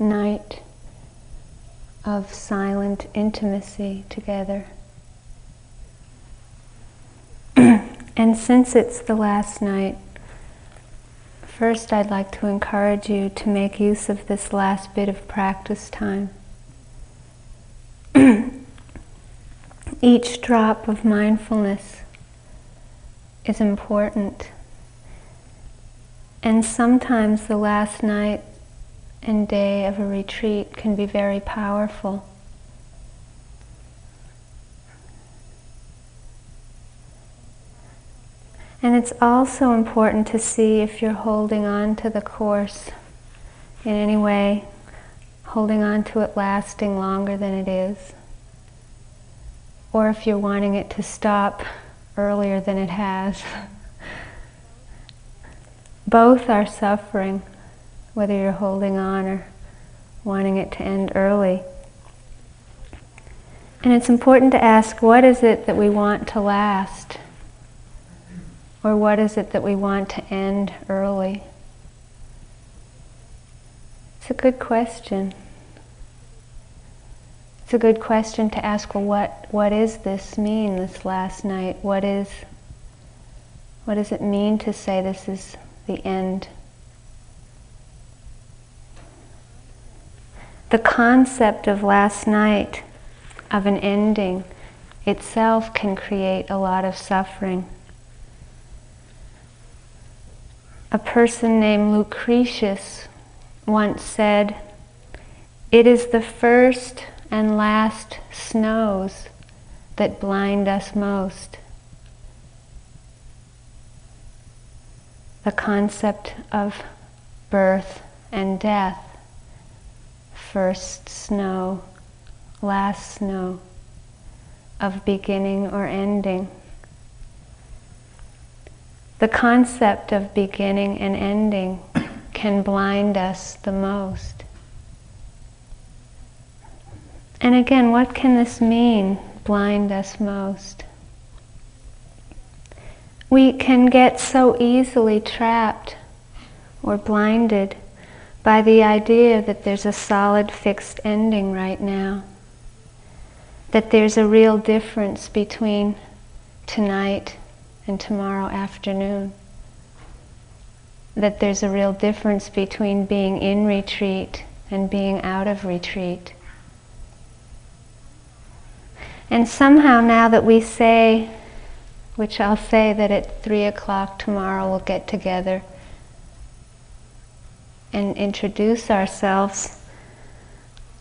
night of silent intimacy together. and since it's the last night, first I'd like to encourage you to make use of this last bit of practice time. Each drop of mindfulness is important. And sometimes the last night and day of a retreat can be very powerful. And it's also important to see if you're holding on to the course in any way, holding on to it lasting longer than it is, or if you're wanting it to stop earlier than it has. Both are suffering whether you're holding on or wanting it to end early. And it's important to ask what is it that we want to last? Or what is it that we want to end early? It's a good question. It's a good question to ask, well, what, what is this mean, this last night? What is, what does it mean to say this is the end the concept of last night, of an ending, itself can create a lot of suffering. A person named Lucretius once said, It is the first and last snows that blind us most. The concept of birth and death first snow, last snow, of beginning or ending. The concept of beginning and ending can blind us the most. And again, what can this mean, blind us most? We can get so easily trapped or blinded by the idea that there's a solid fixed ending right now, that there's a real difference between tonight and tomorrow afternoon, that there's a real difference between being in retreat and being out of retreat. And somehow now that we say, which I'll say that at three o'clock tomorrow we'll get together and introduce ourselves,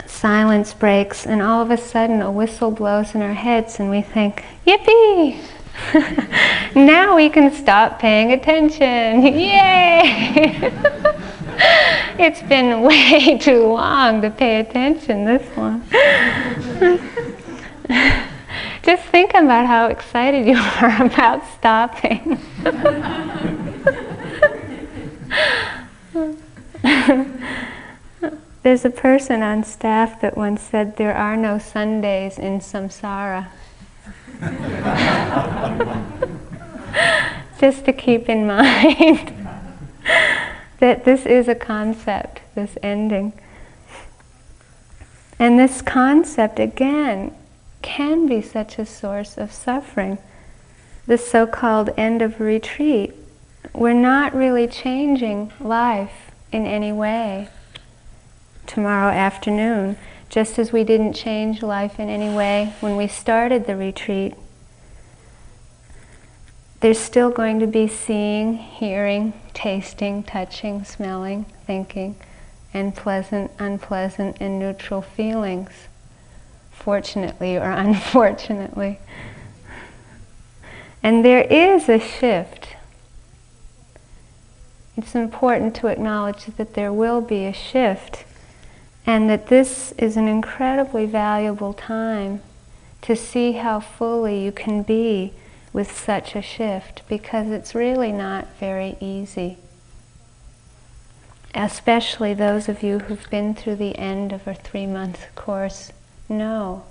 silence breaks, and all of a sudden a whistle blows in our heads, and we think, Yippee! now we can stop paying attention. Yay! it's been way too long to pay attention this long. Just think about how excited you are about stopping. There's a person on staff that once said there are no Sundays in samsara. Just to keep in mind that this is a concept, this ending. And this concept, again, can be such a source of suffering. The so called end of retreat. We're not really changing life in any way tomorrow afternoon, just as we didn't change life in any way when we started the retreat. There's still going to be seeing, hearing, tasting, touching, smelling, thinking, and pleasant, unpleasant, and neutral feelings, fortunately or unfortunately. And there is a shift it's important to acknowledge that there will be a shift and that this is an incredibly valuable time to see how fully you can be with such a shift because it's really not very easy. Especially those of you who've been through the end of a three month course know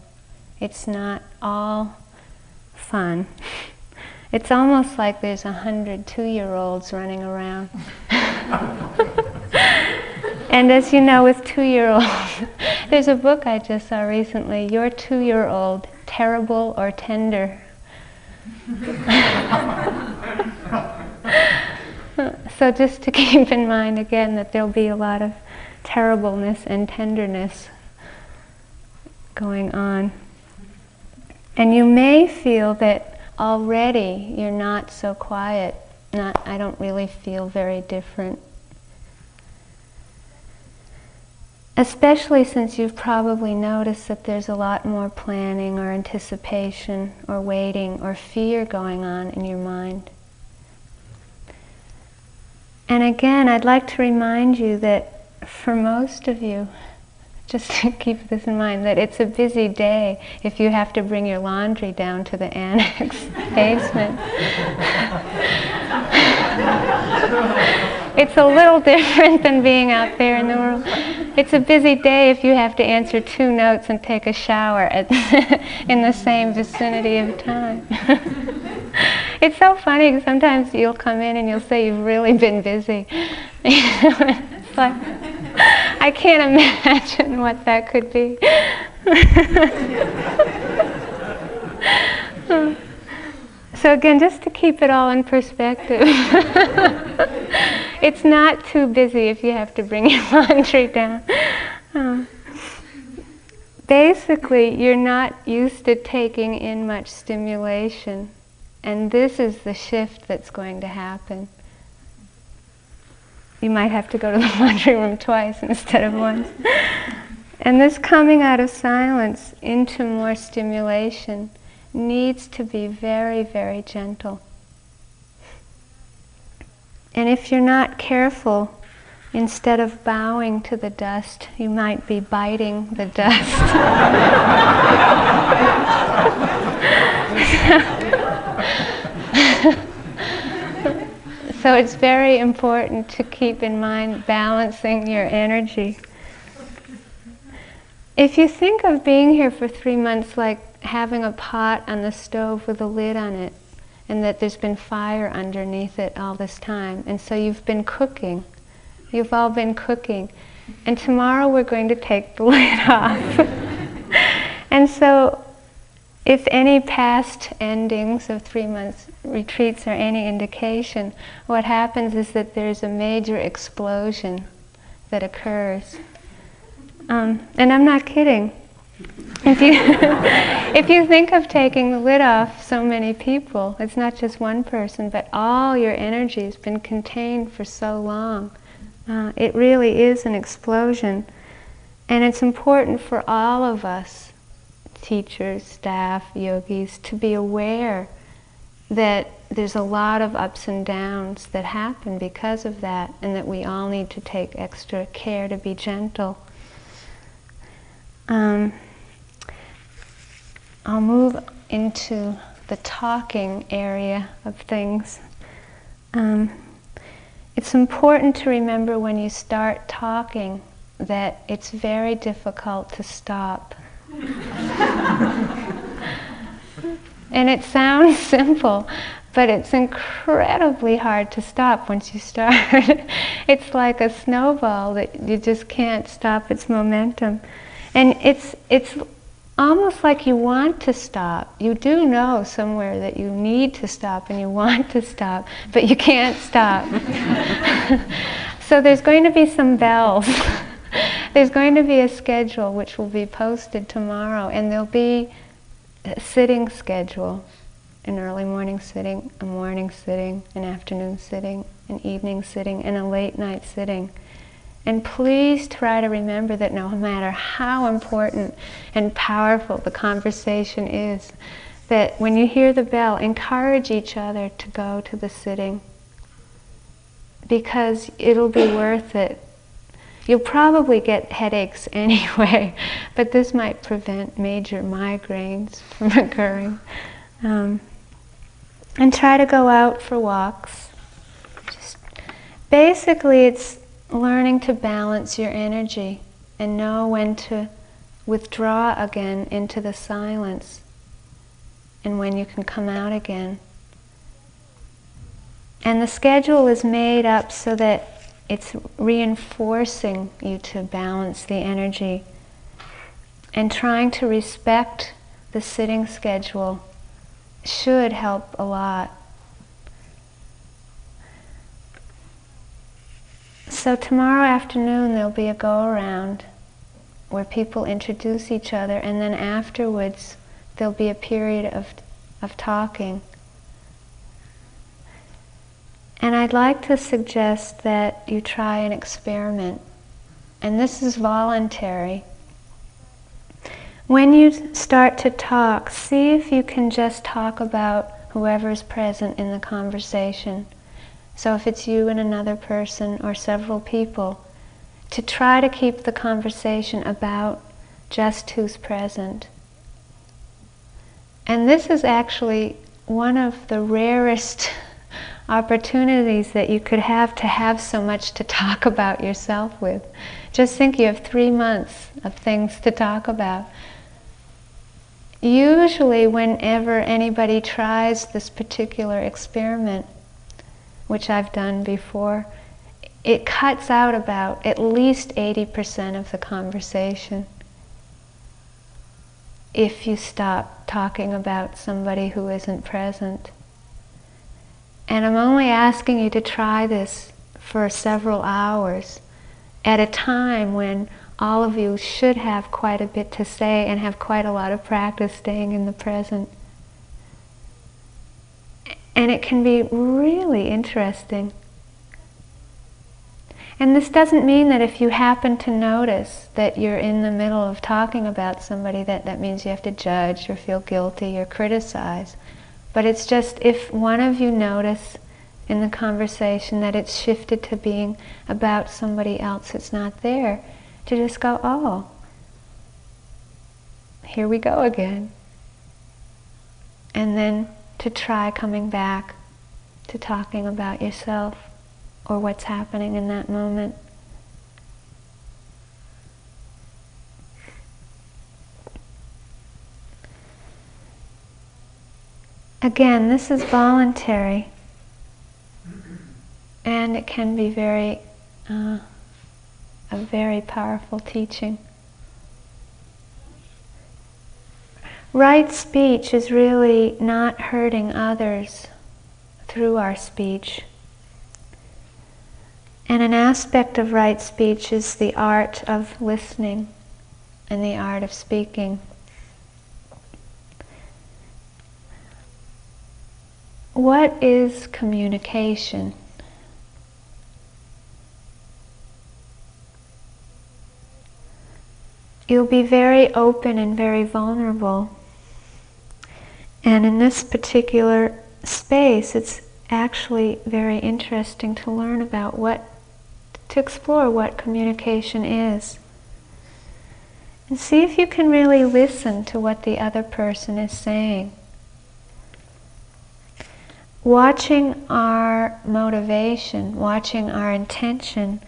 it's not all fun. It's almost like there's a hundred two-year-olds running around. and as you know, with two year olds, there's a book I just saw recently Your Two Year Old, Terrible or Tender. so, just to keep in mind again that there'll be a lot of terribleness and tenderness going on. And you may feel that already you're not so quiet. Not, I don't really feel very different. Especially since you've probably noticed that there's a lot more planning or anticipation or waiting or fear going on in your mind. And again, I'd like to remind you that for most of you, just to keep this in mind, that it's a busy day if you have to bring your laundry down to the annex basement. it's a little different than being out there in the world. It's a busy day if you have to answer two notes and take a shower at in the same vicinity of time. it's so funny because sometimes you'll come in and you'll say you've really been busy. it's like, I can't imagine what that could be. So again, just to keep it all in perspective, it's not too busy if you have to bring your laundry down. Uh, basically, you're not used to taking in much stimulation, and this is the shift that's going to happen. You might have to go to the laundry room twice instead of once. and this coming out of silence into more stimulation needs to be very, very gentle. And if you're not careful, instead of bowing to the dust, you might be biting the dust. so it's very important to keep in mind balancing your energy. If you think of being here for three months like having a pot on the stove with a lid on it and that there's been fire underneath it all this time. And so you've been cooking. You've all been cooking. And tomorrow we're going to take the lid off. and so if any past endings of three months retreats are any indication, what happens is that there's a major explosion that occurs. Um, and I'm not kidding. If you, if you think of taking the lid off so many people, it's not just one person, but all your energy has been contained for so long. Uh, it really is an explosion. And it's important for all of us, teachers, staff, yogis, to be aware that there's a lot of ups and downs that happen because of that, and that we all need to take extra care to be gentle. Um, I'll move into the talking area of things. Um, it's important to remember when you start talking that it's very difficult to stop. And it sounds simple, but it's incredibly hard to stop once you start. it's like a snowball that you just can't stop its momentum. And it's, it's almost like you want to stop. You do know somewhere that you need to stop and you want to stop, but you can't stop. so there's going to be some bells. there's going to be a schedule which will be posted tomorrow, and there'll be a sitting schedule an early morning sitting, a morning sitting, an afternoon sitting, an evening sitting, and a late night sitting. And please try to remember that no matter how important and powerful the conversation is, that when you hear the bell, encourage each other to go to the sitting because it'll be worth it. You'll probably get headaches anyway, but this might prevent major migraines from occurring. Um, and try to go out for walks. Just basically, it's learning to balance your energy and know when to withdraw again into the silence and when you can come out again. And the schedule is made up so that it's reinforcing you to balance the energy and trying to respect the sitting schedule should help a lot. So tomorrow afternoon there'll be a go around where people introduce each other and then afterwards there'll be a period of, of talking. And I'd like to suggest that you try an experiment. And this is voluntary. When you start to talk, see if you can just talk about whoever's present in the conversation. So if it's you and another person or several people, to try to keep the conversation about just who's present. And this is actually one of the rarest opportunities that you could have to have so much to talk about yourself with. Just think you have three months of things to talk about. Usually, whenever anybody tries this particular experiment, which I've done before, it cuts out about at least 80% of the conversation if you stop talking about somebody who isn't present. And I'm only asking you to try this for several hours at a time when all of you should have quite a bit to say and have quite a lot of practice staying in the present. And it can be really interesting. And this doesn't mean that if you happen to notice that you're in the middle of talking about somebody, that that means you have to judge or feel guilty or criticize. But it's just if one of you notice in the conversation that it's shifted to being about somebody else that's not there, to just go, oh, here we go again. And then to try coming back to talking about yourself or what's happening in that moment. Again, this is voluntary and it can be very, uh, a very powerful teaching. Right speech is really not hurting others through our speech. And an aspect of right speech is the art of listening and the art of speaking. What is communication? You'll be very open and very vulnerable. And in this particular space, it's actually very interesting to learn about what, to explore what communication is. And see if you can really listen to what the other person is saying watching our motivation, watching our intention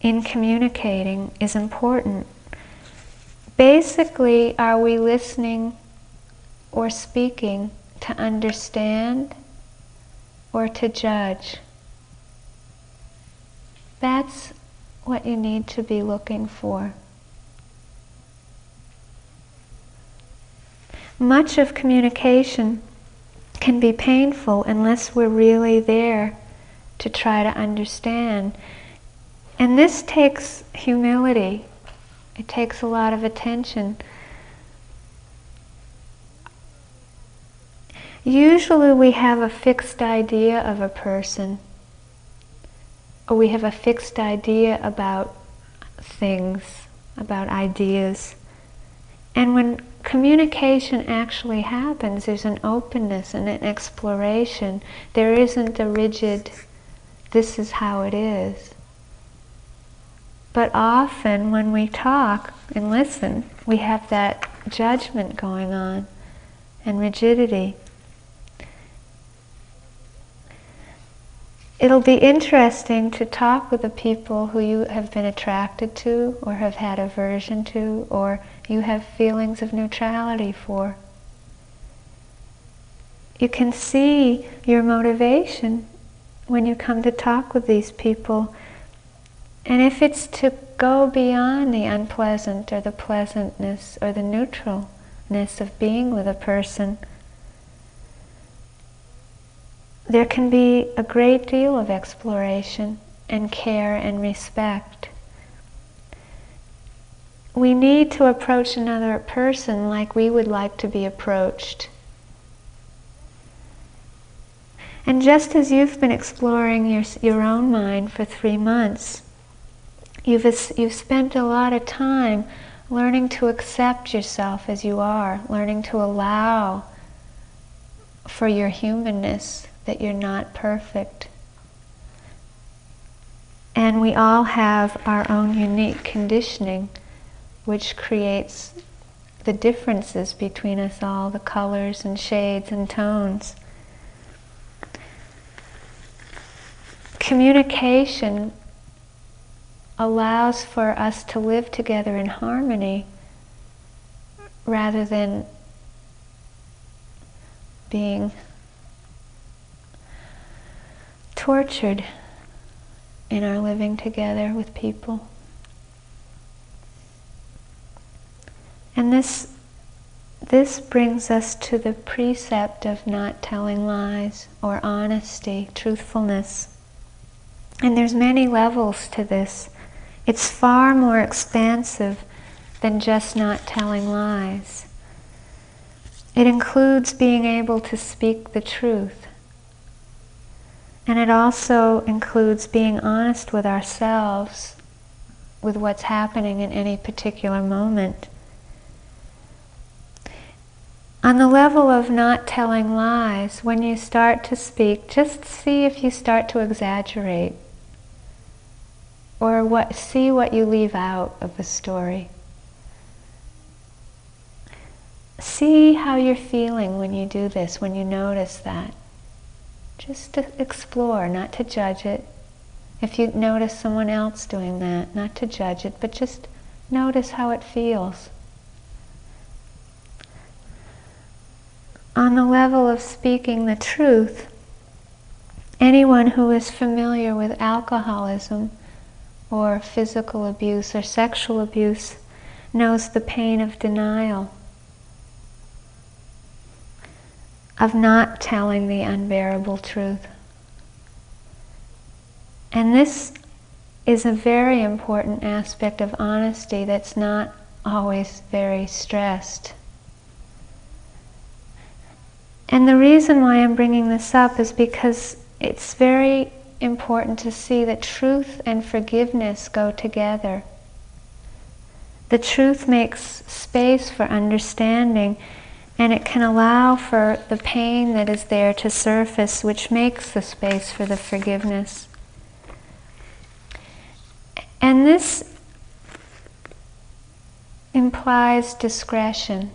in communicating is important. Basically, are we listening or speaking to understand or to judge? That's what you need to be looking for. Much of communication can be painful unless we're really there to try to understand. And this takes humility, it takes a lot of attention. Usually we have a fixed idea of a person, or we have a fixed idea about things, about ideas. And when communication actually happens, there's an openness and an exploration. There isn't a rigid, this is how it is. But often when we talk and listen, we have that judgment going on and rigidity. It'll be interesting to talk with the people who you have been attracted to or have had aversion to or you have feelings of neutrality for. You can see your motivation when you come to talk with these people And if it's to go beyond the unpleasant or the pleasantness or the neutralness of being with a person, there can be a great deal of exploration and care and respect. We need to approach another person like we would like to be approached. And just as you've been exploring your, your own mind for three months, you've, you've spent a lot of time learning to accept yourself as you are, learning to allow for your humanness, that you're not perfect. And we all have our own unique conditioning, which creates the differences between us all, the colors and shades and tones. Communication allows for us to live together in harmony rather than being tortured in our living together with people. And this, this brings us to the precept of not telling lies or honesty, truthfulness. And there's many levels to this. It's far more expansive than just not telling lies. It includes being able to speak the truth and it also includes being honest with ourselves, with what's happening in any particular moment. On the level of not telling lies, when you start to speak, just see if you start to exaggerate. Or what, see what you leave out of a story. See how you're feeling when you do this, when you notice that. Just to explore, not to judge it. If you notice someone else doing that, not to judge it, but just notice how it feels. On the level of speaking the truth, anyone who is familiar with alcoholism or physical abuse or sexual abuse knows the pain of denial. of not telling the unbearable truth. And this is a very important aspect of honesty that's not always very stressed. And the reason why I'm bringing this up is because it's very important to see that truth and forgiveness go together. The truth makes space for understanding and it can allow for the pain that is there to surface, which makes the space for the forgiveness. And this implies discretion.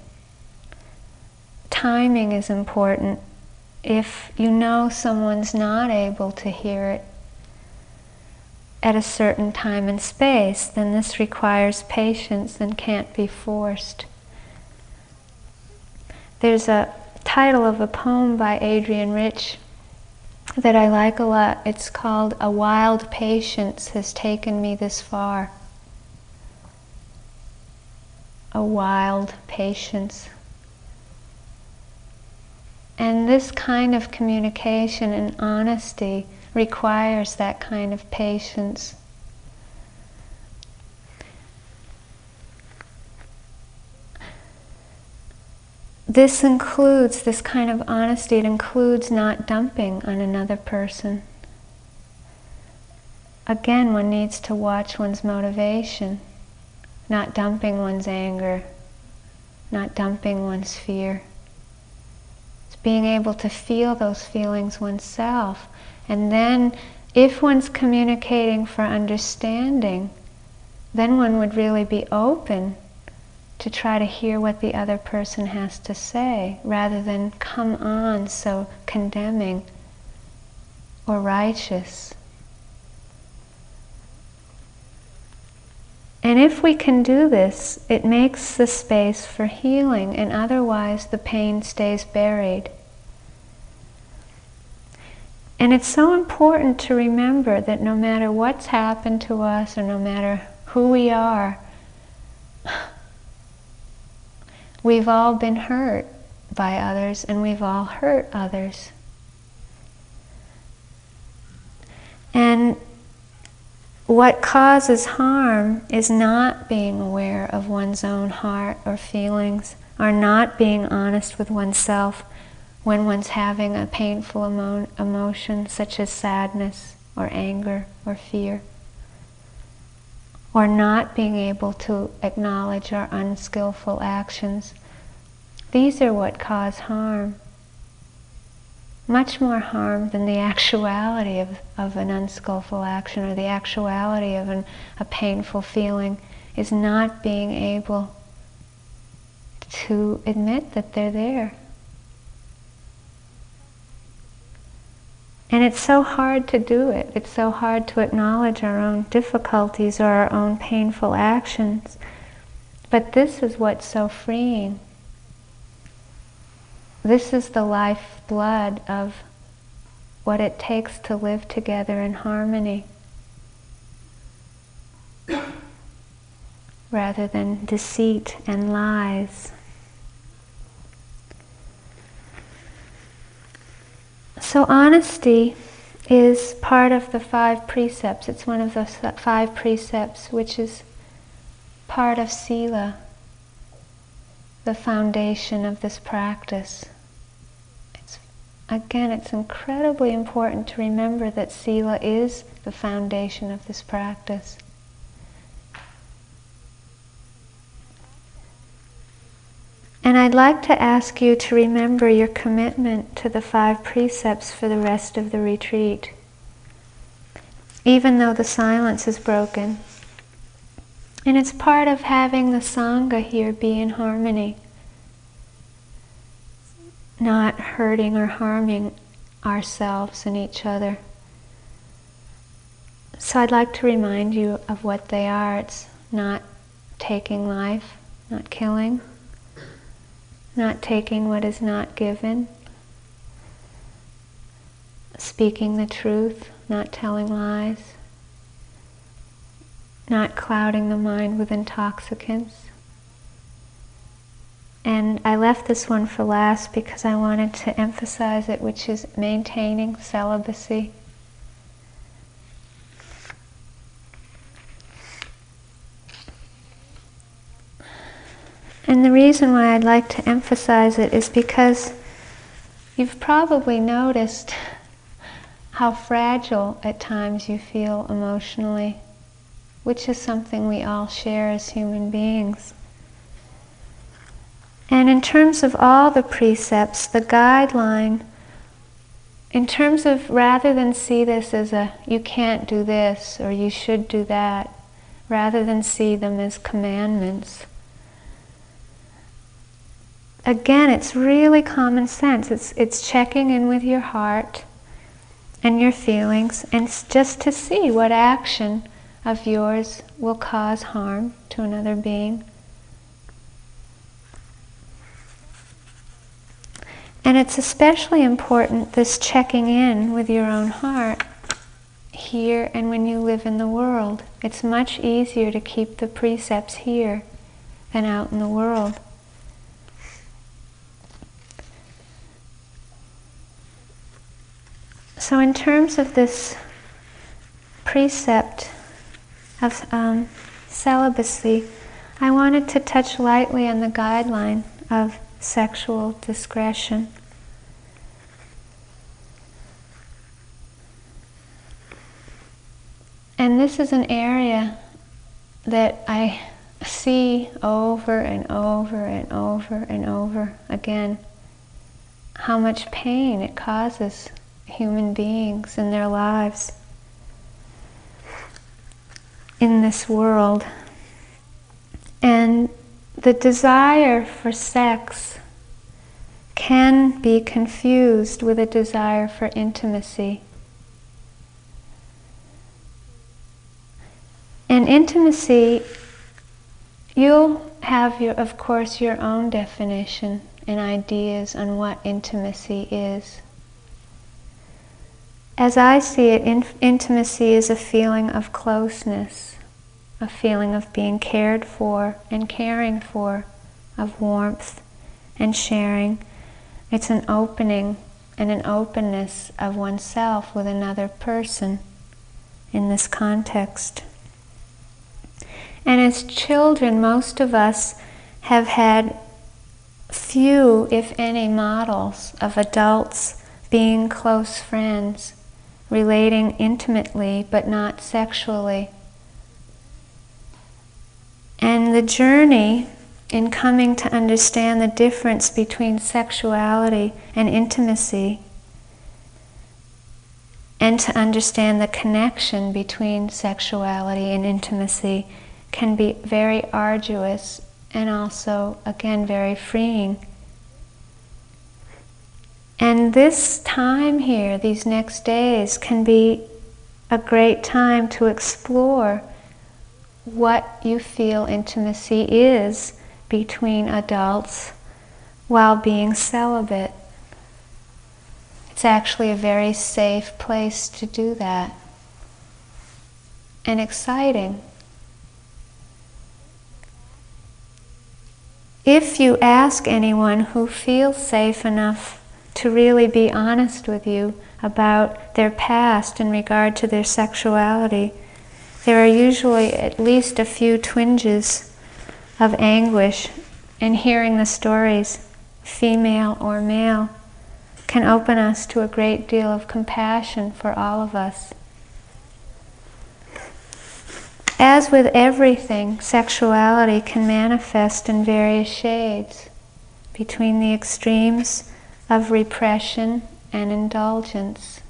Timing is important. If you know someone's not able to hear it at a certain time and space, then this requires patience and can't be forced. There's a title of a poem by Adrienne Rich that I like a lot. It's called A Wild Patience Has Taken Me This Far. A wild patience. And this kind of communication and honesty requires that kind of patience. this includes this kind of honesty, it includes not dumping on another person. Again, one needs to watch one's motivation, not dumping one's anger, not dumping one's fear. Being able to feel those feelings oneself. And then, if one's communicating for understanding, then one would really be open to try to hear what the other person has to say rather than come on so condemning or righteous. And if we can do this, it makes the space for healing, and otherwise the pain stays buried. And it's so important to remember that no matter what's happened to us or no matter who we are, we've all been hurt by others and we've all hurt others. And what causes harm is not being aware of one's own heart or feelings, or not being honest with oneself when one's having a painful emo- emotion such as sadness or anger or fear, or not being able to acknowledge our unskillful actions. These are what cause harm much more harm than the actuality of, of an unskillful action or the actuality of an, a painful feeling is not being able to admit that they're there. And it's so hard to do it. It's so hard to acknowledge our own difficulties or our own painful actions. But this is what's so freeing. This is the lifeblood of what it takes to live together in harmony rather than deceit and lies. So, honesty is part of the five precepts. It's one of the five precepts, which is part of Sila, the foundation of this practice. Again, it's incredibly important to remember that Sila is the foundation of this practice. And I'd like to ask you to remember your commitment to the five precepts for the rest of the retreat. Even though the silence is broken. And it's part of having the Sangha here be in harmony not hurting or harming ourselves and each other. So I'd like to remind you of what they are. It's not taking life, not killing, not taking what is not given, speaking the truth, not telling lies, not clouding the mind with intoxicants, and I left this one for last because I wanted to emphasize it, which is maintaining celibacy. And the reason why I'd like to emphasize it is because you've probably noticed how fragile at times you feel emotionally, which is something we all share as human beings. And in terms of all the precepts, the guideline, in terms of rather than see this as a you can't do this or you should do that, rather than see them as commandments, again, it's really common sense. It's, it's checking in with your heart and your feelings and just to see what action of yours will cause harm to another being And it's especially important this checking in with your own heart here and when you live in the world. It's much easier to keep the precepts here than out in the world. So, in terms of this precept of um, celibacy, I wanted to touch lightly on the guideline of sexual discretion. And this is an area that I see over and over and over and over again how much pain it causes human beings in their lives in this world. And the desire for sex can be confused with a desire for intimacy. And intimacy, you'll have, your, of course, your own definition and ideas on what intimacy is. As I see it, in- intimacy is a feeling of closeness, a feeling of being cared for and caring for, of warmth and sharing. It's an opening and an openness of oneself with another person in this context. And as children, most of us have had few, if any, models of adults being close friends, relating intimately but not sexually. And the journey in coming to understand the difference between sexuality and intimacy, and to understand the connection between sexuality and intimacy, can be very arduous and also, again, very freeing. And this time here, these next days, can be a great time to explore what you feel intimacy is between adults while being celibate. It's actually a very safe place to do that and exciting. If you ask anyone who feels safe enough to really be honest with you about their past in regard to their sexuality, there are usually at least a few twinges of anguish, and hearing the stories, female or male, can open us to a great deal of compassion for all of us. As with everything, sexuality can manifest in various shades between the extremes of repression and indulgence.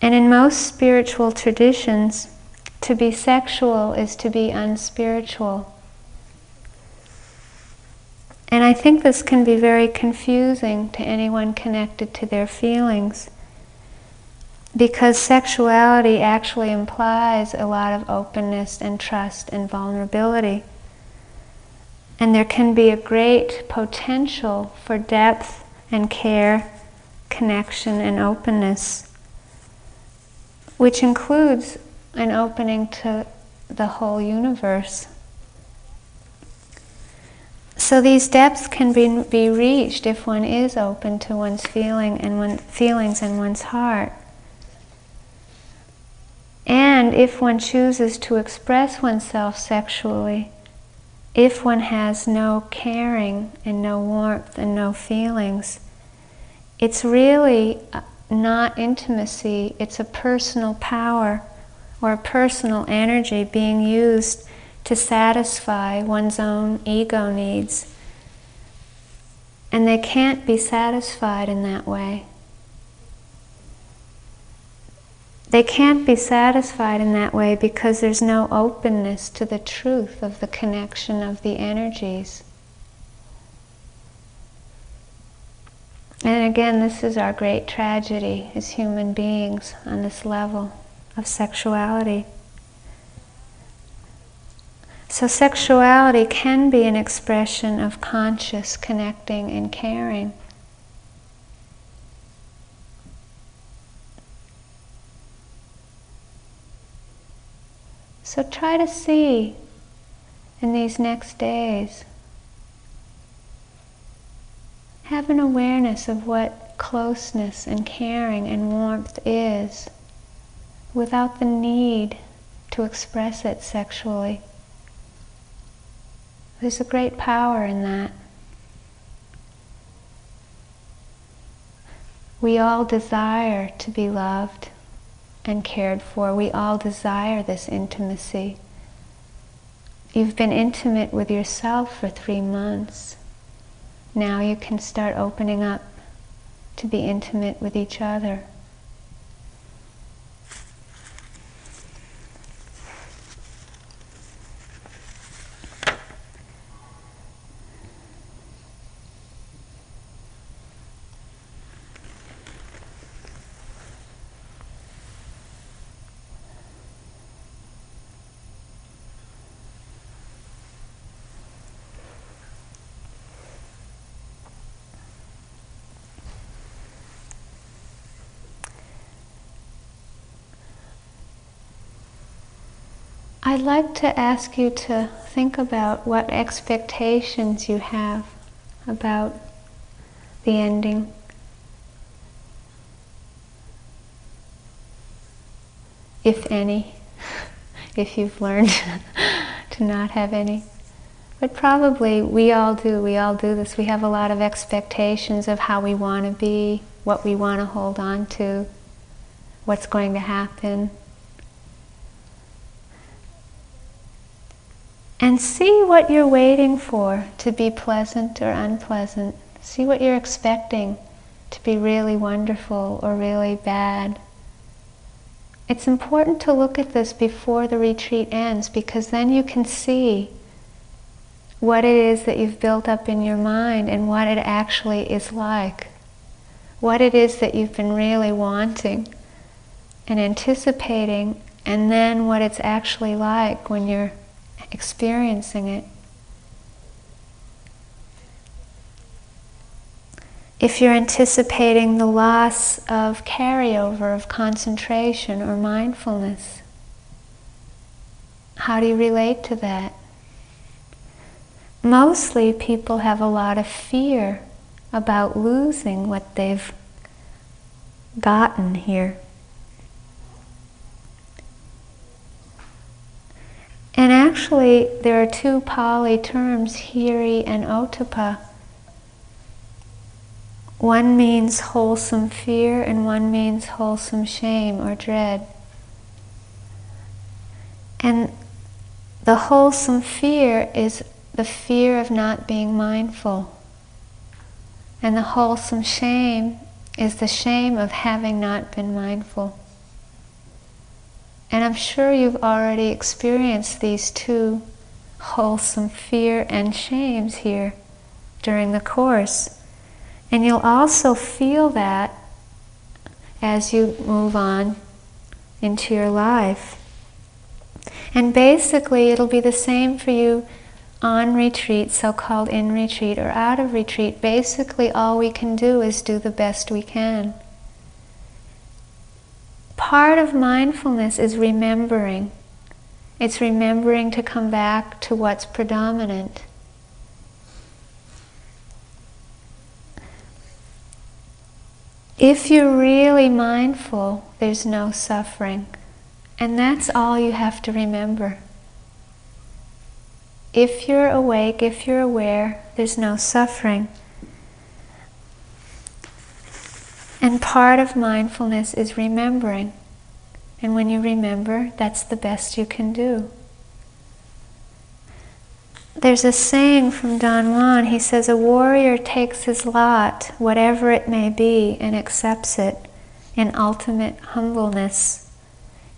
And in most spiritual traditions, to be sexual is to be unspiritual. And I think this can be very confusing to anyone connected to their feelings because sexuality actually implies a lot of openness and trust and vulnerability. And there can be a great potential for depth and care, connection and openness, which includes an opening to the whole universe. So these depths can be, be reached if one is open to one's feeling and one, feelings and one's heart. And if one chooses to express oneself sexually, if one has no caring and no warmth and no feelings, it's really not intimacy, it's a personal power or a personal energy being used to satisfy one's own ego needs. And they can't be satisfied in that way. They can't be satisfied in that way because there's no openness to the truth of the connection of the energies. And again, this is our great tragedy as human beings on this level of sexuality. So, sexuality can be an expression of conscious connecting and caring. So try to see in these next days, have an awareness of what closeness and caring and warmth is without the need to express it sexually. There's a great power in that. We all desire to be loved and cared for. We all desire this intimacy. You've been intimate with yourself for three months. Now you can start opening up to be intimate with each other. I'd like to ask you to think about what expectations you have about the ending. If any, if you've learned to not have any. But probably we all do, we all do this. We have a lot of expectations of how we want to be, what we want to hold on to, what's going to happen. And see what you're waiting for to be pleasant or unpleasant. See what you're expecting to be really wonderful or really bad. It's important to look at this before the retreat ends because then you can see what it is that you've built up in your mind and what it actually is like. What it is that you've been really wanting and anticipating, and then what it's actually like when you're experiencing it. If you're anticipating the loss of carryover of concentration or mindfulness, how do you relate to that? Mostly people have a lot of fear about losing what they've gotten here. And actually, there are two Pali terms, hiri and ottappa. One means wholesome fear, and one means wholesome shame or dread. And the wholesome fear is the fear of not being mindful. And the wholesome shame is the shame of having not been mindful. And I'm sure you've already experienced these two wholesome fear and shames here during the course. And you'll also feel that as you move on into your life. And basically, it'll be the same for you on retreat, so called in retreat, or out of retreat, basically all we can do is do the best we can. Part of mindfulness is remembering. It's remembering to come back to what's predominant. If you're really mindful, there's no suffering. And that's all you have to remember if you're awake, if you're aware, there's no suffering. And part of mindfulness is remembering. And when you remember, that's the best you can do. There's a saying from Don Juan. He says, A warrior takes his lot, whatever it may be, and accepts it in ultimate humbleness.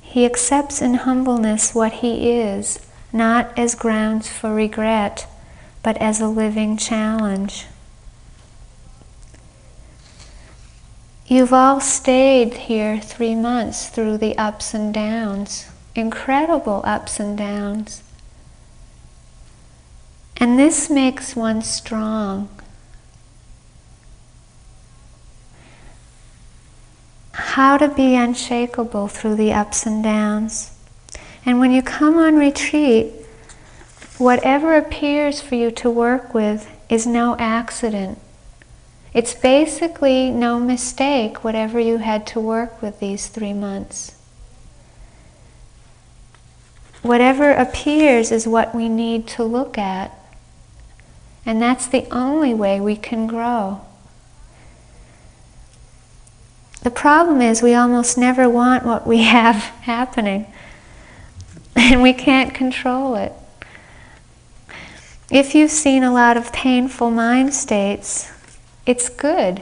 He accepts in humbleness what he is not as grounds for regret, but as a living challenge. You've all stayed here three months through the ups and downs, incredible ups and downs. And this makes one strong. How to be unshakable through the ups and downs. And when you come on retreat, whatever appears for you to work with is no accident. It's basically no mistake, whatever you had to work with these three months. Whatever appears is what we need to look at. And that's the only way we can grow. The problem is we almost never want what we have happening and we can't control it. If you've seen a lot of painful mind states, it's good.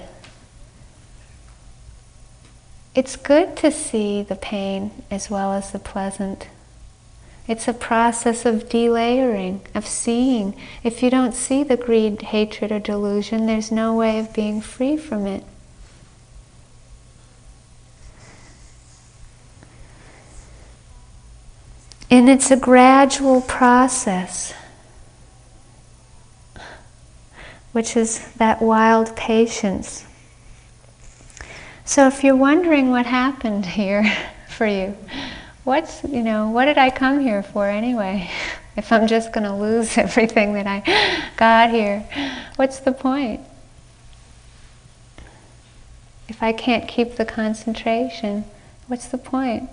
It's good to see the pain as well as the pleasant. It's a process of delayering, of seeing. If you don't see the greed, hatred, or delusion, there's no way of being free from it. And it's a gradual process, which is that wild patience. So if you're wondering what happened here for you, what's, you know, what did I come here for anyway? if I'm just going to lose everything that I got here, what's the point? If I can't keep the concentration, what's the point?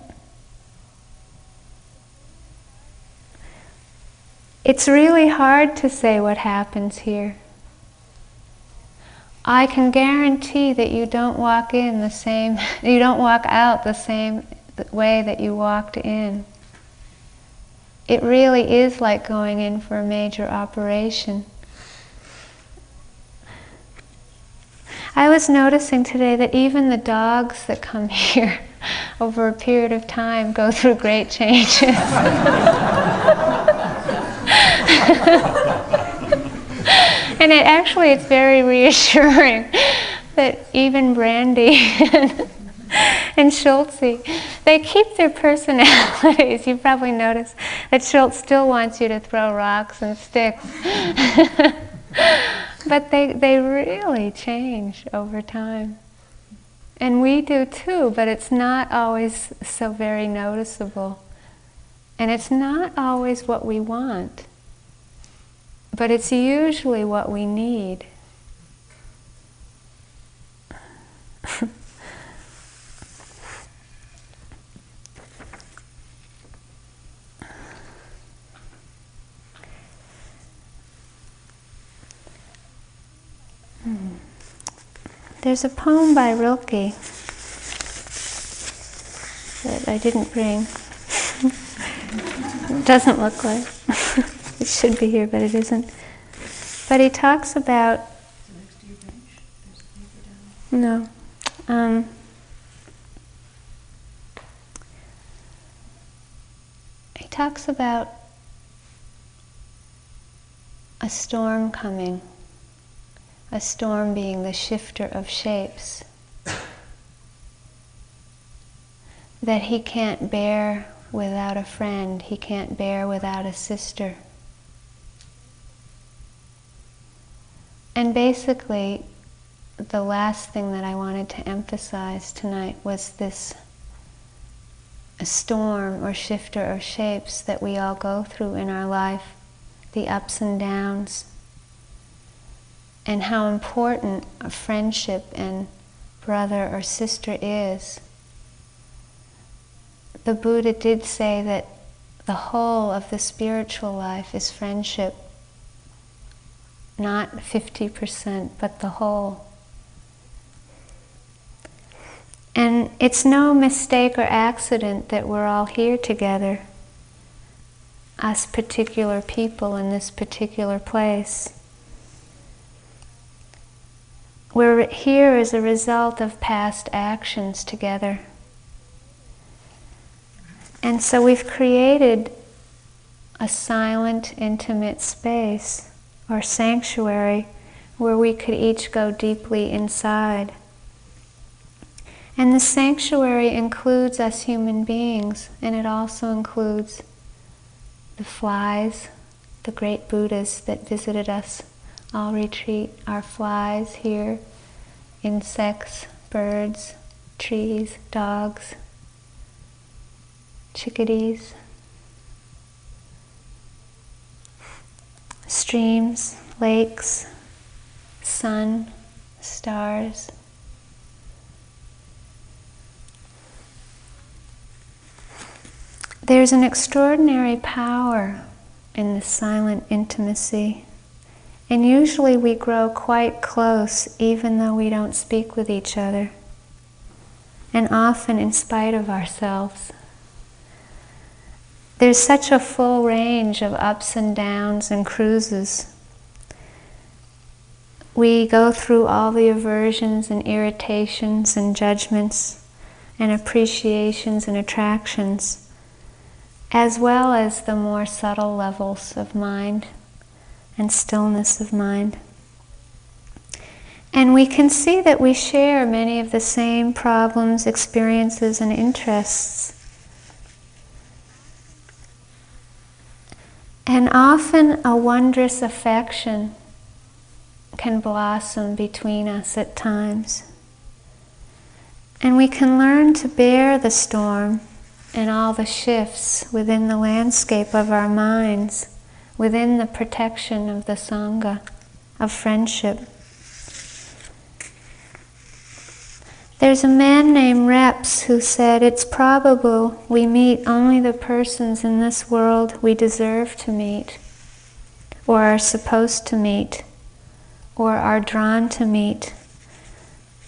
It's really hard to say what happens here. I can guarantee that you don't walk in the same, you don't walk out the same way that you walked in. It really is like going in for a major operation. I was noticing today that even the dogs that come here over a period of time go through great changes. and it actually it's very reassuring that even Brandy and, and Schultze, they keep their personalities. You probably noticed that Schultze still wants you to throw rocks and sticks. but they, they really change over time. And we do too, but it's not always so very noticeable. And it's not always what we want. But it's usually what we need. Hmm. There's a poem by Rilke that I didn't bring. doesn't look like. it should be here, but it isn't. But he talks about. No. Um, he talks about a storm coming, a storm being the shifter of shapes, that he can't bear without a friend, he can't bear without a sister. And basically, the last thing that I wanted to emphasize tonight was this storm or shifter of shapes that we all go through in our life, the ups and downs, and how important a friendship and brother or sister is. The Buddha did say that the whole of the spiritual life is friendship not 50%, but the whole. And it's no mistake or accident that we're all here together, us particular people in this particular place. We're here as a result of past actions together. And so we've created a silent, intimate space or sanctuary where we could each go deeply inside. And the sanctuary includes us human beings, and it also includes the flies, the great Buddhas that visited us all retreat, our flies here, insects, birds, trees, dogs, chickadees. Streams, lakes, sun, stars. There's an extraordinary power in this silent intimacy. And usually we grow quite close even though we don't speak with each other, and often in spite of ourselves. There's such a full range of ups and downs and cruises. We go through all the aversions and irritations and judgments and appreciations and attractions, as well as the more subtle levels of mind and stillness of mind. And we can see that we share many of the same problems, experiences, and interests. And often a wondrous affection can blossom between us at times. And we can learn to bear the storm and all the shifts within the landscape of our minds, within the protection of the Sangha, of friendship. There's a man named Reps who said it's probable we meet only the persons in this world we deserve to meet, or are supposed to meet, or are drawn to meet,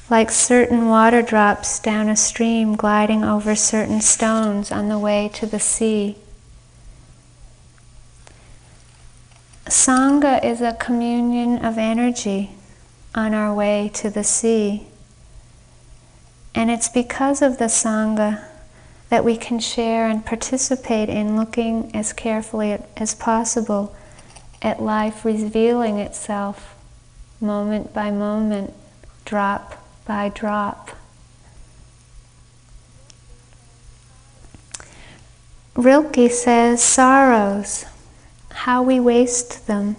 like certain water drops down a stream gliding over certain stones on the way to the sea. Sangha is a communion of energy on our way to the sea. And it's because of the Sangha that we can share and participate in looking as carefully as possible at life revealing itself moment by moment, drop by drop. Rilke says sorrows, how we waste them,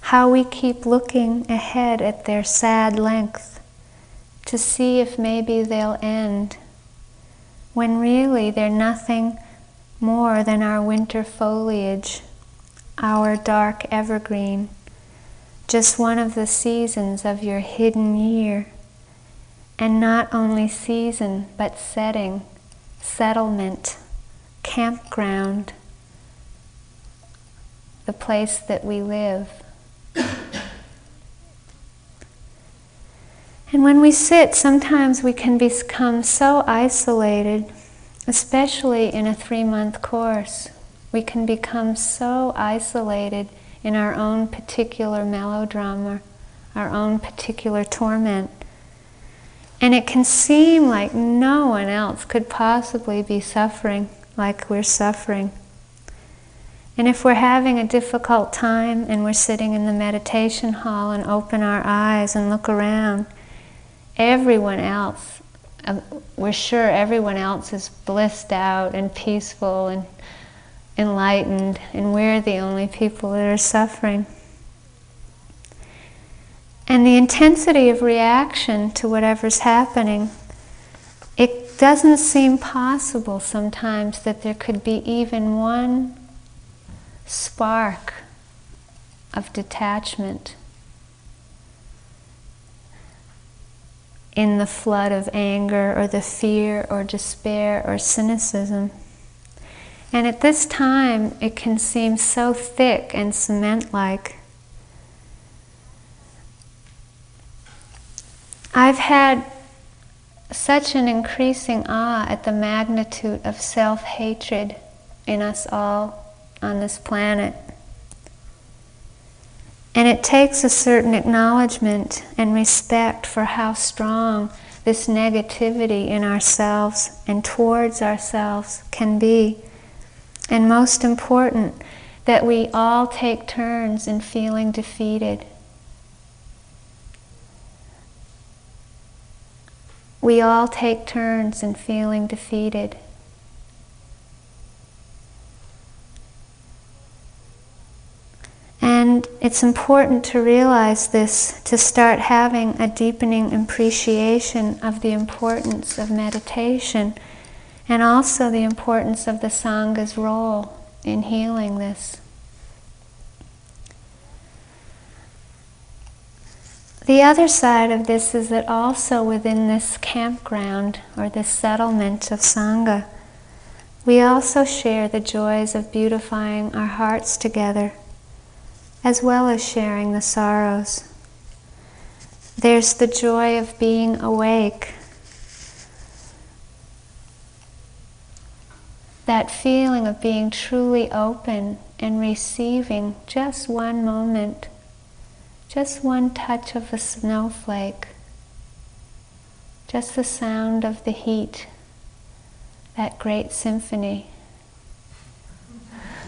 how we keep looking ahead at their sad length to see if maybe they'll end, when really they're nothing more than our winter foliage, our dark evergreen, just one of the seasons of your hidden year. And not only season, but setting, settlement, campground, the place that we live. And when we sit, sometimes we can become so isolated, especially in a three month course. We can become so isolated in our own particular melodrama, our own particular torment. And it can seem like no one else could possibly be suffering like we're suffering. And if we're having a difficult time and we're sitting in the meditation hall and open our eyes and look around, everyone else, uh, we're sure everyone else is blissed out and peaceful and enlightened, and we're the only people that are suffering. And the intensity of reaction to whatever's happening, it doesn't seem possible sometimes that there could be even one spark of detachment in the flood of anger or the fear or despair or cynicism. And at this time, it can seem so thick and cement like. I've had such an increasing awe at the magnitude of self hatred in us all on this planet. And it takes a certain acknowledgement and respect for how strong this negativity in ourselves and towards ourselves can be. And most important, that we all take turns in feeling defeated. We all take turns in feeling defeated. And it's important to realize this to start having a deepening appreciation of the importance of meditation and also the importance of the Sangha's role in healing this. The other side of this is that also within this campground or this settlement of Sangha, we also share the joys of beautifying our hearts together as well as sharing the sorrows. There's the joy of being awake. That feeling of being truly open and receiving just one moment, just one touch of a snowflake, just the sound of the heat, that great symphony.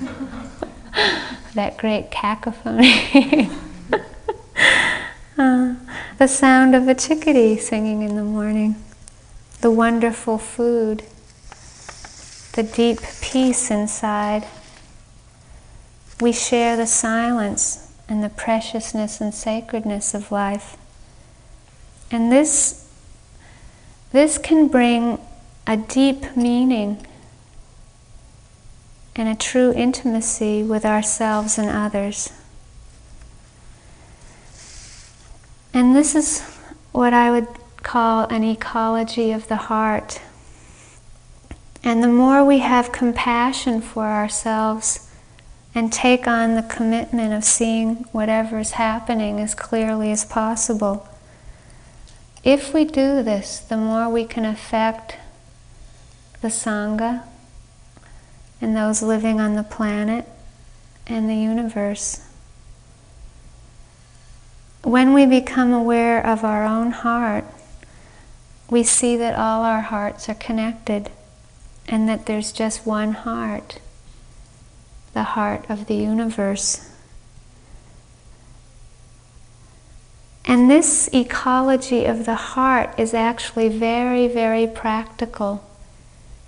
that great cacophony. uh, the sound of a chickadee singing in the morning, the wonderful food, the deep peace inside. We share the silence and the preciousness and sacredness of life. And this, this can bring a deep meaning and a true intimacy with ourselves and others. And this is what I would call an ecology of the heart. And the more we have compassion for ourselves and take on the commitment of seeing whatever is happening as clearly as possible, if we do this, the more we can affect the Sangha and those living on the planet and the universe. When we become aware of our own heart, we see that all our hearts are connected and that there's just one heart, the heart of the universe. And this ecology of the heart is actually very, very practical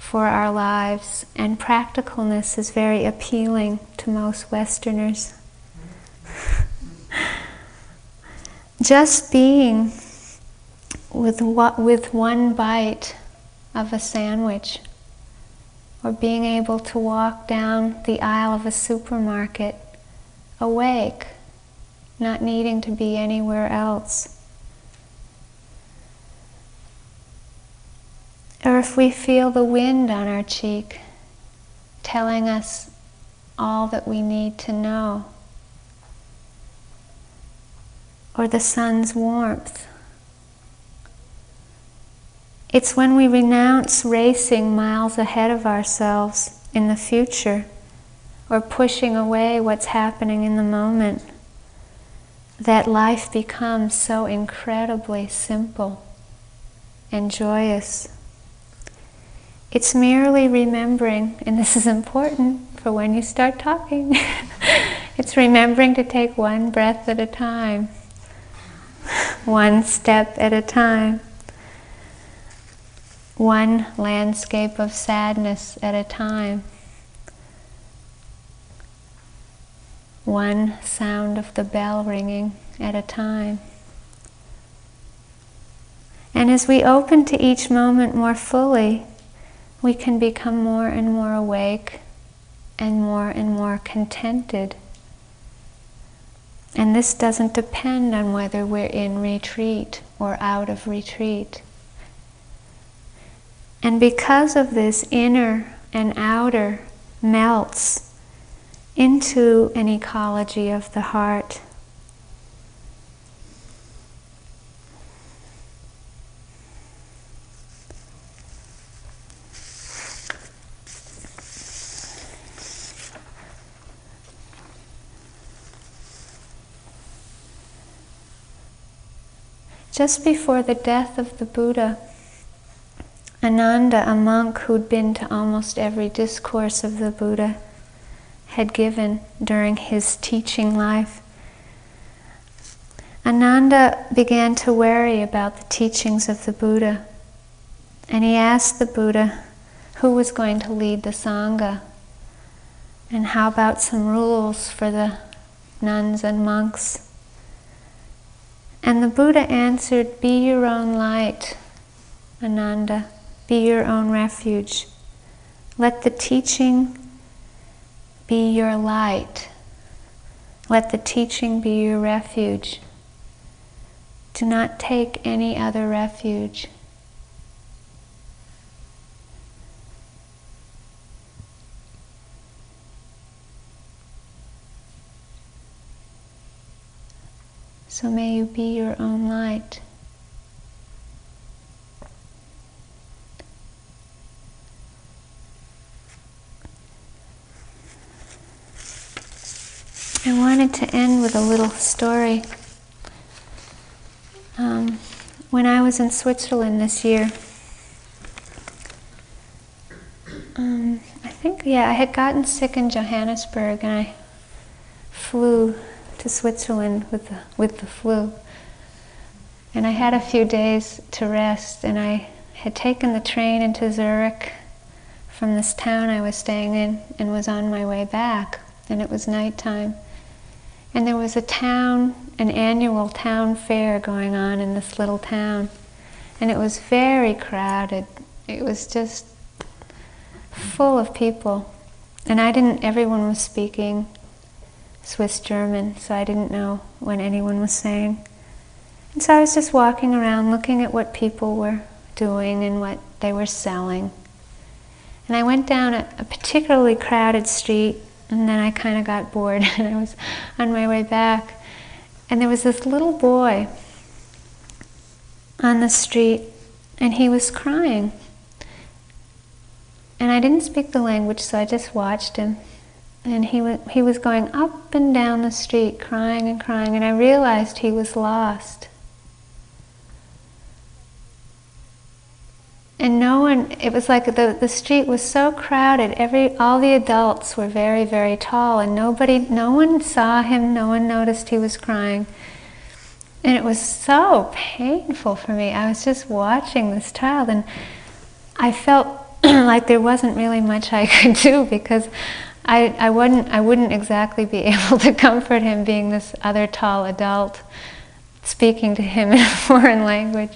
for our lives, and practicalness is very appealing to most Westerners. Just being with, what, with one bite of a sandwich, or being able to walk down the aisle of a supermarket awake, not needing to be anywhere else. Or if we feel the wind on our cheek telling us all that we need to know, or the sun's warmth. It's when we renounce racing miles ahead of ourselves in the future or pushing away what's happening in the moment that life becomes so incredibly simple and joyous. It's merely remembering, and this is important for when you start talking, it's remembering to take one breath at a time, one step at a time, one landscape of sadness at a time, one sound of the bell ringing at a time. And as we open to each moment more fully, we can become more and more awake and more and more contented. And this doesn't depend on whether we're in retreat or out of retreat. And because of this, inner and outer melts into an ecology of the heart. Just before the death of the Buddha, Ananda, a monk who'd been to almost every discourse of the Buddha, had given during his teaching life, Ananda began to worry about the teachings of the Buddha. And he asked the Buddha who was going to lead the Sangha and how about some rules for the nuns and monks. And the Buddha answered, Be your own light, Ananda. Be your own refuge. Let the teaching be your light. Let the teaching be your refuge. Do not take any other refuge. So may you be your own light. I wanted to end with a little story. Um, when I was in Switzerland this year, um, I think, yeah, I had gotten sick in Johannesburg and I flew to Switzerland with the, with the flu. And I had a few days to rest, and I had taken the train into Zurich from this town I was staying in and was on my way back, and it was nighttime. And there was a town, an annual town fair going on in this little town, and it was very crowded. It was just full of people. And I didn't, everyone was speaking Swiss German, so I didn't know what anyone was saying. And so I was just walking around looking at what people were doing and what they were selling. And I went down a, a particularly crowded street, and then I kind of got bored, and I was on my way back. And there was this little boy on the street, and he was crying. And I didn't speak the language, so I just watched him. And he, was he was going up and down the street, crying and crying, and I realized he was lost. And no one, it was like the, the street was so crowded, every, all the adults were very, very tall, and nobody, no one saw him, no one noticed he was crying. And it was so painful for me. I was just watching this child, and I felt like there wasn't really much I could do because I, I, wouldn't, I wouldn't exactly be able to comfort him being this other tall adult speaking to him in a foreign language.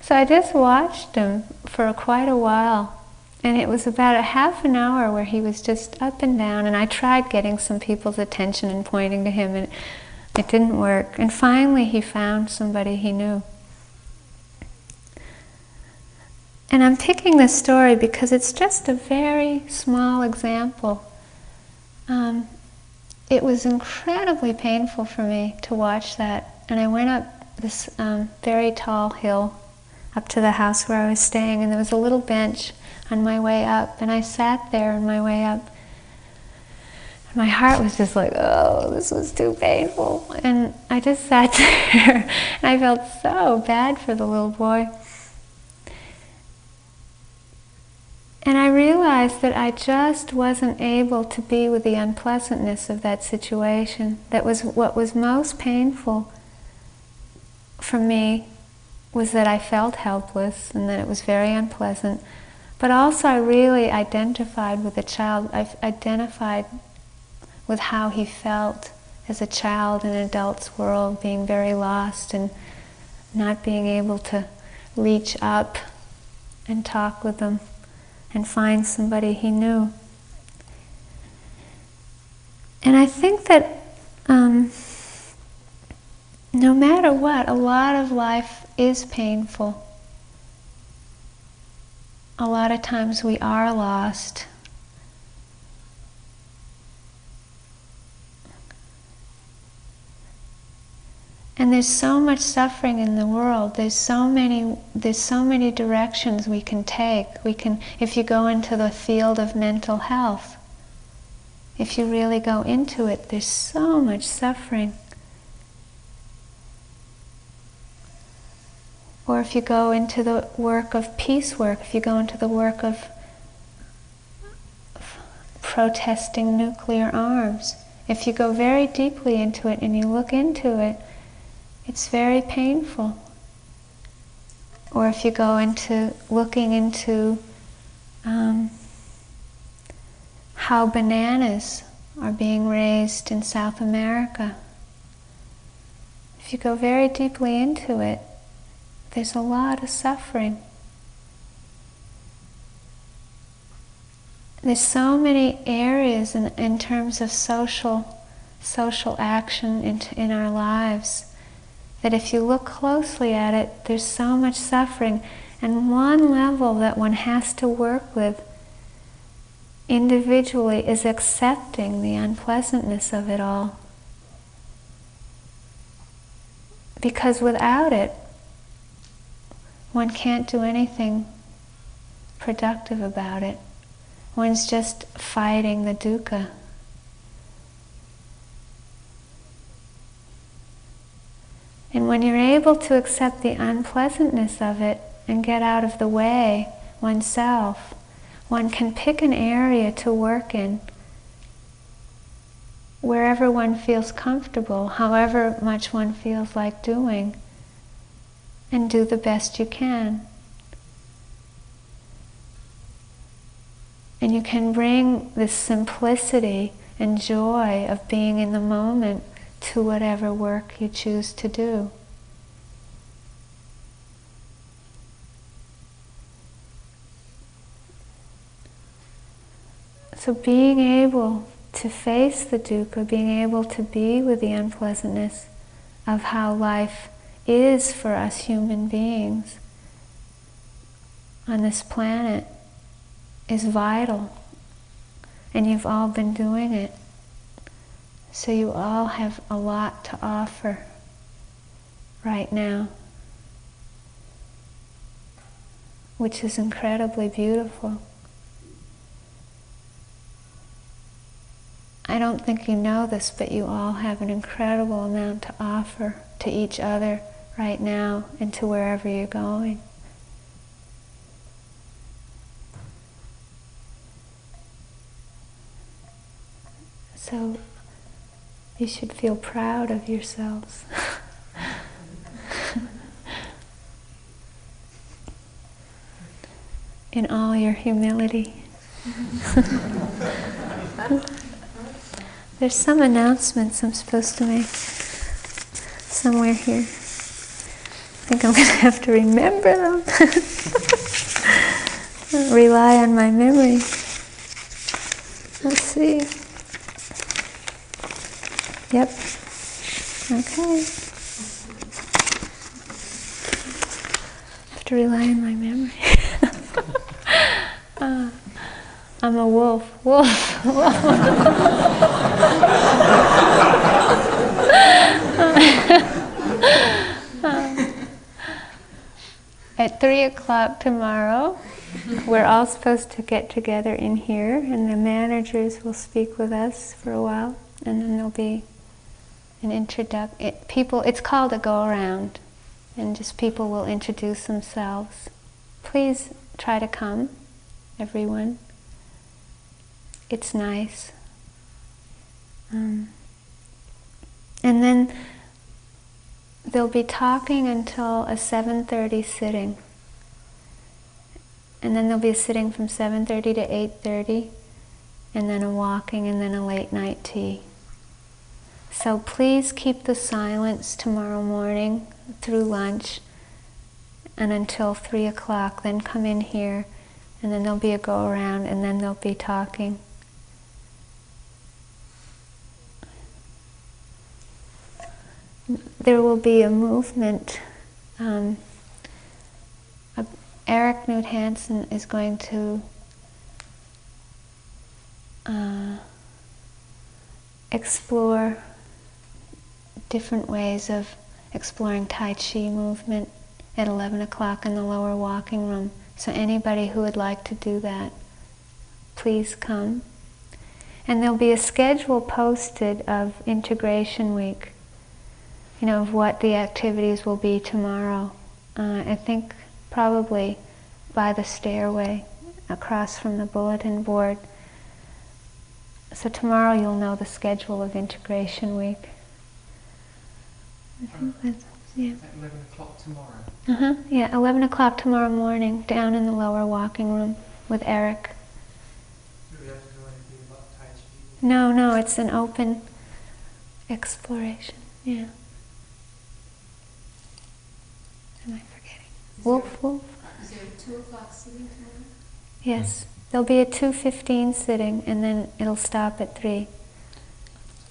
So I just watched him for quite a while. And it was about a half an hour where he was just up and down. And I tried getting some people's attention and pointing to him, and it didn't work. And finally, he found somebody he knew. And I'm picking this story because it's just a very small example. Um, it was incredibly painful for me to watch that. And I went up this um, very tall hill up to the house where I was staying, and there was a little bench on my way up, and I sat there on my way up. My heart was just like, oh, this was too painful. And I just sat there, and I felt so bad for the little boy. And I realized that I just wasn't able to be with the unpleasantness of that situation. That was what was most painful for me was that I felt helpless and that it was very unpleasant. But also, I really identified with the child. I identified with how he felt as a child in an adult's world, being very lost and not being able to reach up and talk with them and find somebody he knew. And I think that um, no matter what, a lot of life is painful. A lot of times we are lost. And there's so much suffering in the world. There's so many there's so many directions we can take. We can if you go into the field of mental health, if you really go into it, there's so much suffering. Or if you go into the work of peace work, if you go into the work of protesting nuclear arms, if you go very deeply into it and you look into it, it's very painful. Or if you go into looking into um, how bananas are being raised in South America, if you go very deeply into it, there's a lot of suffering. There's so many areas in, in terms of social, social action in, in our lives that if you look closely at it, there's so much suffering. And one level that one has to work with individually is accepting the unpleasantness of it all. Because without it, one can't do anything productive about it. One's just fighting the dukkha. And when you're able to accept the unpleasantness of it and get out of the way oneself, one can pick an area to work in wherever one feels comfortable, however much one feels like doing and do the best you can. And you can bring this simplicity and joy of being in the moment to whatever work you choose to do. So being able to face the dukkha, being able to be with the unpleasantness of how life is for us human beings on this planet is vital. And you've all been doing it. So you all have a lot to offer right now, which is incredibly beautiful. I don't think you know this, but you all have an incredible amount to offer to each other right now and to wherever you're going. So you should feel proud of yourselves. In all your humility. There's some announcements I'm supposed to make somewhere here. I think I'm going to have to remember them. Rely on my memory. Let's see. Yep. Okay. I Have to rely on my memory. uh, I'm a wolf. Wolf. wolf. At three o'clock tomorrow, we're all supposed to get together in here, and the managers will speak with us for a while, and then there'll be an introduction. It, people, it's called a go around, and just people will introduce themselves. Please try to come, everyone. It's nice. Um, and then they'll be talking until a 7:30 sitting. And then there'll be a sitting from 7:30 to 8:30 and then a walking and then a late night tea. So please keep the silence tomorrow morning through lunch and until 3 o'clock. Then come in here and then there'll be a go around and then they'll be talking. There will be a movement. Um, Eric Knut Hansen is going to uh, explore different ways of exploring Tai Chi movement at 11 o'clock in the lower walking room. So anybody who would like to do that, please come. And there'll be a schedule posted of integration week, you know, of what the activities will be tomorrow. Uh, I think probably by the stairway across from the bulletin board. So tomorrow you'll know the schedule of integration week. I think that's, yeah. 11 o'clock tomorrow? Uh-huh, yeah, 11 o'clock tomorrow morning, down in the lower walking room with Eric. Do we have to know anything about Tai Chi? No, no, it's an open exploration, yeah. Am I forgetting? Is Wolf, there, wolf? is there a two o'clock sitting tomorrow? Yes. There'll be a 2.15 sitting, and then it'll stop at 3.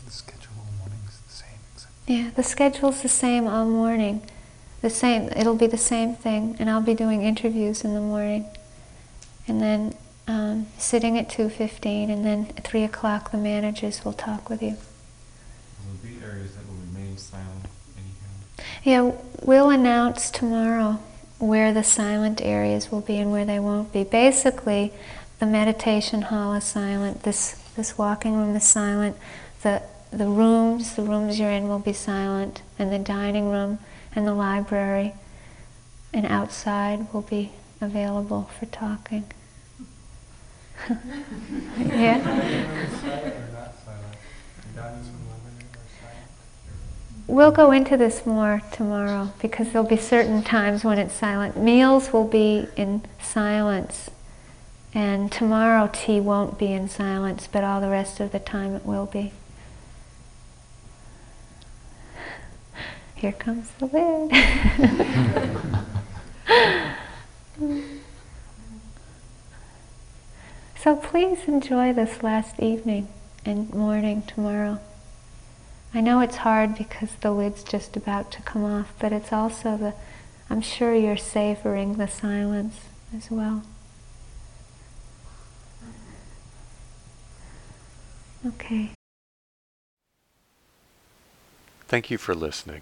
The schedule all morning is the same, except Yeah, the schedule's the same all morning. The same, it'll be the same thing, and I'll be doing interviews in the morning, and then um, sitting at two fifteen, and then at three o'clock the managers will talk with you. There'll be areas that will remain silent anyhow. Yeah, we'll announce tomorrow where the silent areas will be and where they won't be. Basically, the meditation hall is silent. This this walking room is silent. The the rooms, the rooms you're in will be silent, and the dining room and the library and outside will be available for talking. yeah. We'll go into this more tomorrow because there'll be certain times when it's silent. Meals will be in silence, and tomorrow tea won't be in silence, but all the rest of the time it will be. Here comes the lid. so please enjoy this last evening and morning tomorrow. I know it's hard because the lid's just about to come off, but it's also the, I'm sure you're savoring the silence as well. Okay. Thank you for listening.